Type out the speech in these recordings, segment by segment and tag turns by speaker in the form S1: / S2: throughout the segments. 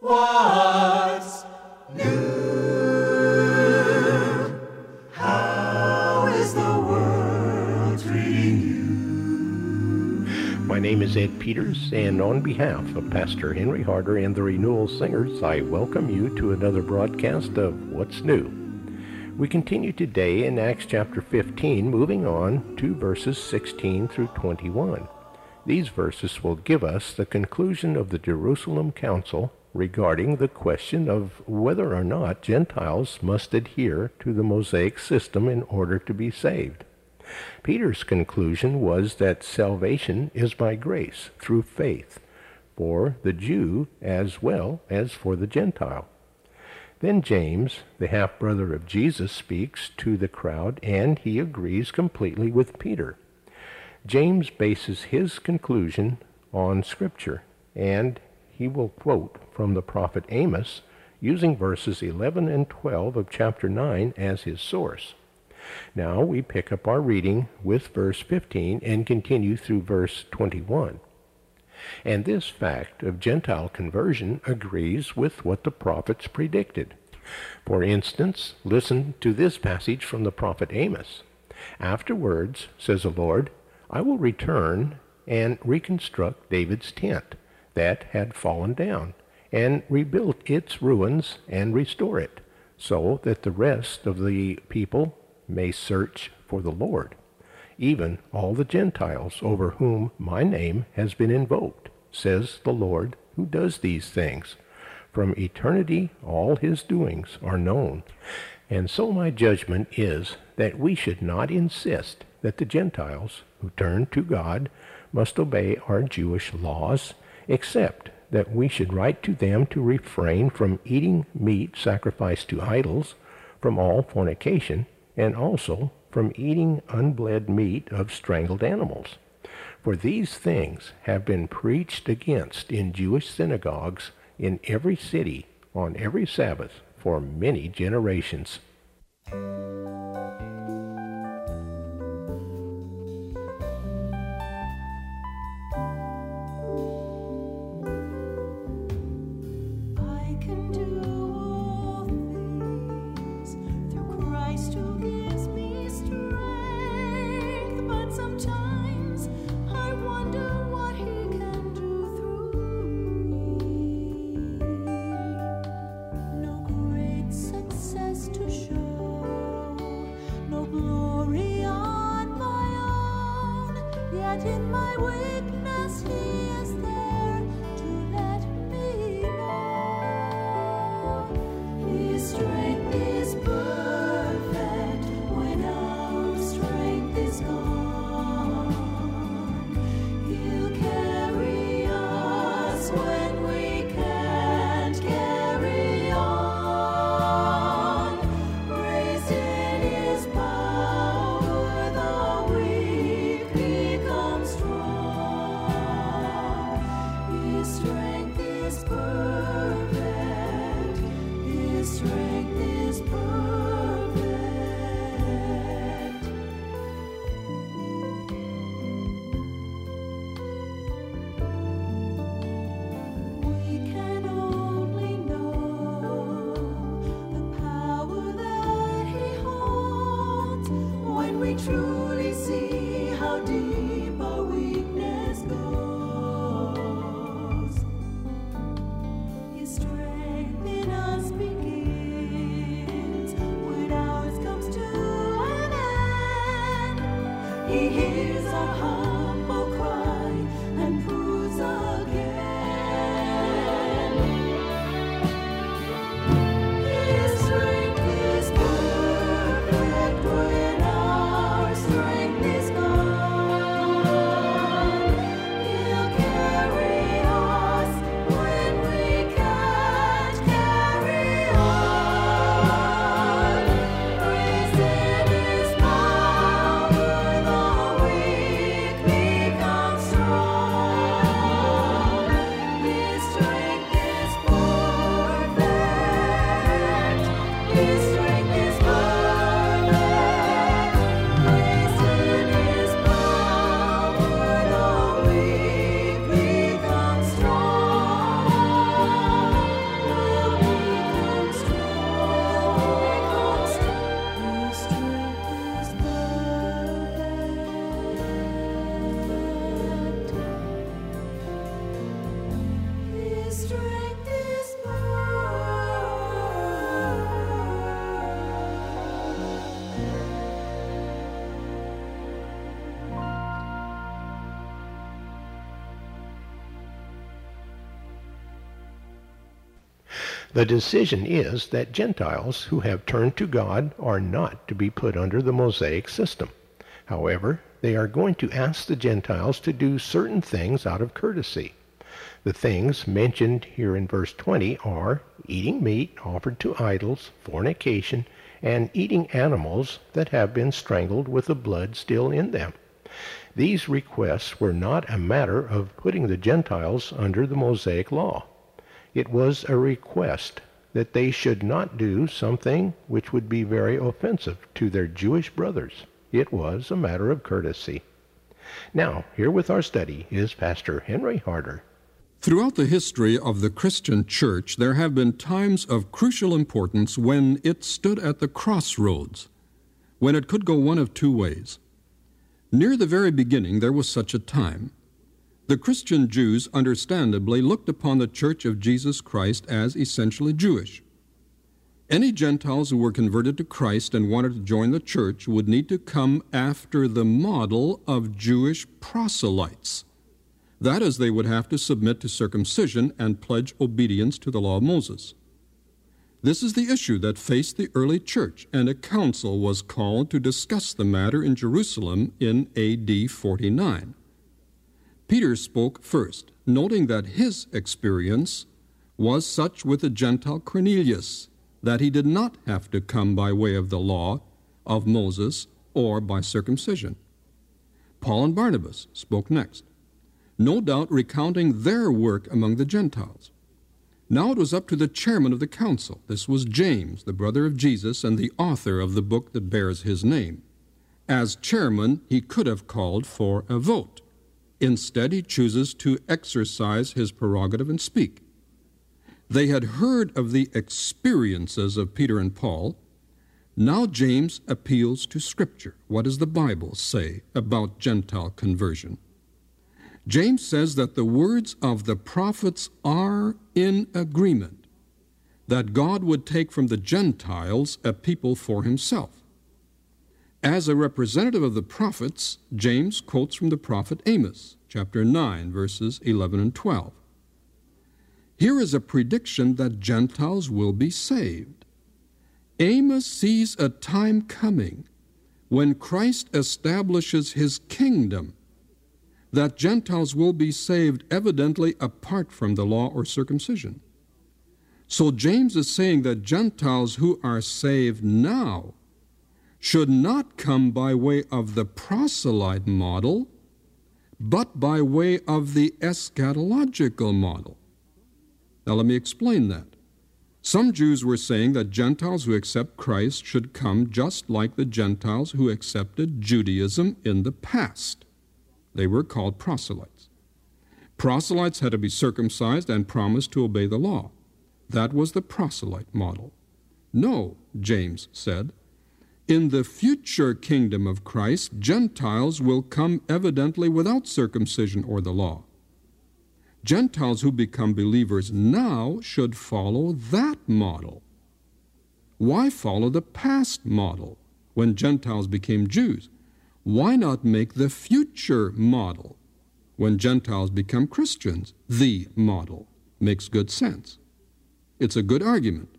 S1: What's new? How is the world treating you?
S2: My name is Ed Peters, and on behalf of Pastor Henry Harder and the Renewal Singers, I welcome you to another broadcast of What's New. We continue today in Acts chapter 15, moving on to verses 16 through 21. These verses will give us the conclusion of the Jerusalem Council regarding the question of whether or not Gentiles must adhere to the Mosaic system in order to be saved. Peter's conclusion was that salvation is by grace through faith for the Jew as well as for the Gentile. Then James, the half brother of Jesus, speaks to the crowd and he agrees completely with Peter. James bases his conclusion on Scripture, and he will quote from the prophet Amos using verses 11 and 12 of chapter 9 as his source. Now we pick up our reading with verse 15 and continue through verse 21. And this fact of Gentile conversion agrees with what the prophets predicted. For instance, listen to this passage from the prophet Amos. Afterwards, says the Lord, I will return and reconstruct David's tent that had fallen down, and rebuild its ruins and restore it, so that the rest of the people may search for the Lord, even all the Gentiles over whom my name has been invoked, says the Lord who does these things. From eternity all his doings are known. And so my judgment is that we should not insist that the Gentiles who turn to God must obey our Jewish laws, except that we should write to them to refrain from eating meat sacrificed to idols, from all fornication, and also from eating unbled meat of strangled animals. For these things have been preached against in Jewish synagogues in every city on every Sabbath for many generations.
S3: Hears our humble The
S2: decision is that Gentiles who have turned to God are not to be put under the Mosaic system. However, they are going to ask the Gentiles to do certain things out of courtesy. The things mentioned here in verse 20 are eating meat offered to idols, fornication, and eating animals that have been strangled with the blood still in them. These requests were not a matter of putting the Gentiles under the Mosaic law. It was a request that they should not do something which would be very offensive to their Jewish brothers. It was a matter of courtesy. Now, here with our study is Pastor Henry Harder.
S4: Throughout the history of the Christian church, there have been times of crucial importance when it stood at the crossroads, when it could go one of two ways. Near the very beginning, there was such a time. The Christian Jews understandably looked upon the Church of Jesus Christ as essentially Jewish. Any Gentiles who were converted to Christ and wanted to join the church would need to come after the model of Jewish proselytes. That is, they would have to submit to circumcision and pledge obedience to the law of Moses. This is the issue that faced the early church, and a council was called to discuss the matter in Jerusalem in AD 49. Peter spoke first, noting that his experience was such with the Gentile Cornelius that he did not have to come by way of the law of Moses or by circumcision. Paul and Barnabas spoke next, no doubt recounting their work among the Gentiles. Now it was up to the chairman of the council. This was James, the brother of Jesus and the author of the book that bears his name. As chairman, he could have called for a vote. Instead, he chooses to exercise his prerogative and speak. They had heard of the experiences of Peter and Paul. Now James appeals to Scripture. What does the Bible say about Gentile conversion? James says that the words of the prophets are in agreement, that God would take from the Gentiles a people for himself. As a representative of the prophets, James quotes from the prophet Amos, chapter 9, verses 11 and 12. Here is a prediction that Gentiles will be saved. Amos sees a time coming when Christ establishes his kingdom that Gentiles will be saved evidently apart from the law or circumcision. So James is saying that Gentiles who are saved now should not come by way of the proselyte model, but by way of the eschatological model. Now, let me explain that. Some Jews were saying that Gentiles who accept Christ should come just like the Gentiles who accepted Judaism in the past. They were called proselytes. Proselytes had to be circumcised and promised to obey the law. That was the proselyte model. No, James said, in the future kingdom of Christ, Gentiles will come evidently without circumcision or the law. Gentiles who become believers now should follow that model. Why follow the past model when Gentiles became Jews? Why not make the future model when Gentiles become Christians the model? Makes good sense. It's a good argument.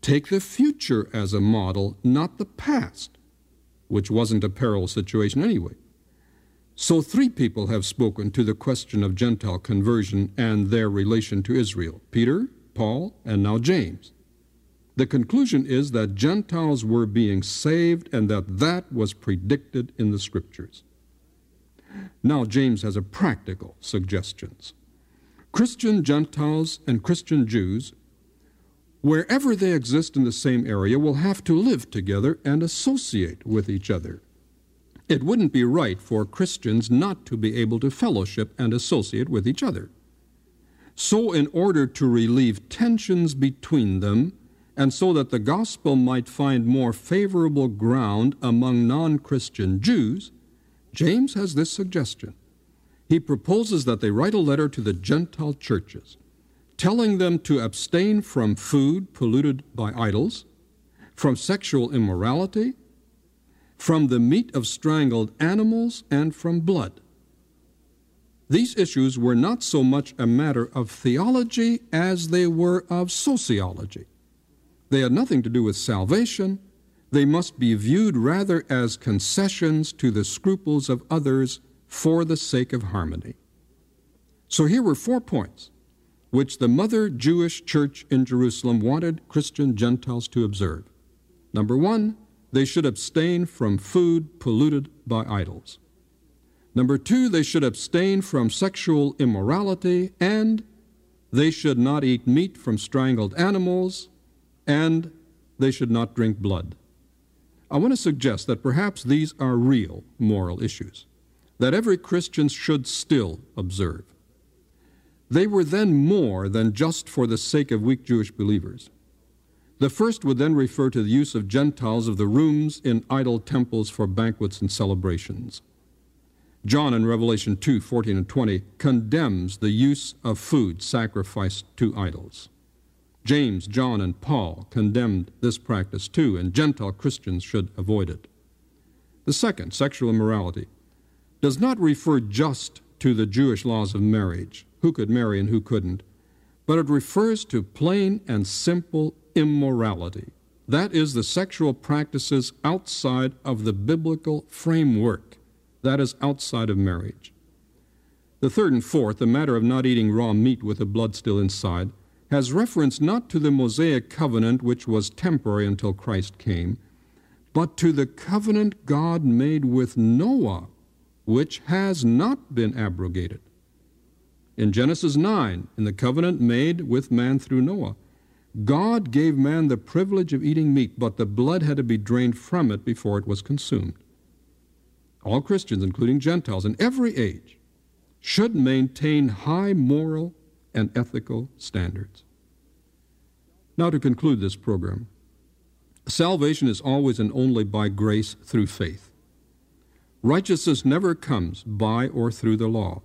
S4: Take the future as a model, not the past, which wasn't a perilous situation anyway. So, three people have spoken to the question of Gentile conversion and their relation to Israel Peter, Paul, and now James. The conclusion is that Gentiles were being saved and that that was predicted in the Scriptures. Now, James has a practical suggestions. Christian Gentiles and Christian Jews wherever they exist in the same area, will have to live together and associate with each other. It wouldn't be right for Christians not to be able to fellowship and associate with each other. So, in order to relieve tensions between them, and so that the gospel might find more favorable ground among non Christian Jews, James has this suggestion. He proposes that they write a letter to the Gentile churches telling them to abstain from food polluted by idols, from sexual immorality, from the meat of strangled animals, and from blood. these issues were not so much a matter of theology as they were of sociology. They had nothing to do with salvation. They must be viewed rather as concessions to the scruples of others for the sake of harmony. So here were four points which the mother Jewish church in Jerusalem wanted Christian Gentiles to observe. Number one, they should abstain from food polluted by idols. Number two, they should abstain from sexual immorality, and they should not eat meat from strangled animals, and they should not drink blood. I want to suggest that perhaps these are real moral issues that every Christian should still observe. They were then more than just for the sake of weak Jewish believers. The first would then refer to the use of Gentiles of the rooms in idol temples for banquets and celebrations. John in Revelation 2 14 and 20 condemns the use of food sacrificed to idols. James, John, and Paul condemned this practice too, and Gentile Christians should avoid it. The second, sexual immorality, does not refer just to the Jewish laws of marriage, who could marry and who couldn't, but it refers to plain and simple immorality. That is, the sexual practices outside of the biblical framework, that is, outside of marriage. The third and fourth, the matter of not eating raw meat with the blood still inside, has reference not to the Mosaic covenant, which was temporary until Christ came, but to the covenant God made with Noah, which has not been abrogated. In Genesis 9, in the covenant made with man through Noah, God gave man the privilege of eating meat, but the blood had to be drained from it before it was consumed. All Christians, including Gentiles in every age, should maintain high moral and ethical standards. Now, to conclude this program, salvation is always and only by grace through faith. Righteousness never comes by or through the law.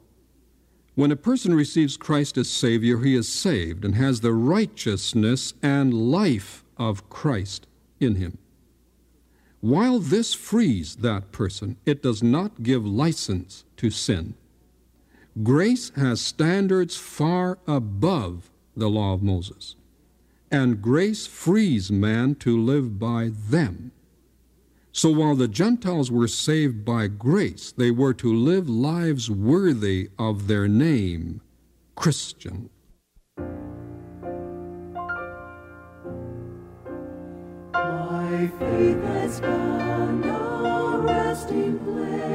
S4: When a person receives Christ as Savior, he is saved and has the righteousness and life of Christ in him. While this frees that person, it does not give license to sin. Grace has standards far above the law of Moses, and grace frees man to live by them. So while the Gentiles were saved by grace, they were to live lives worthy of their name, Christian.
S3: My faith has found a oh, resting place,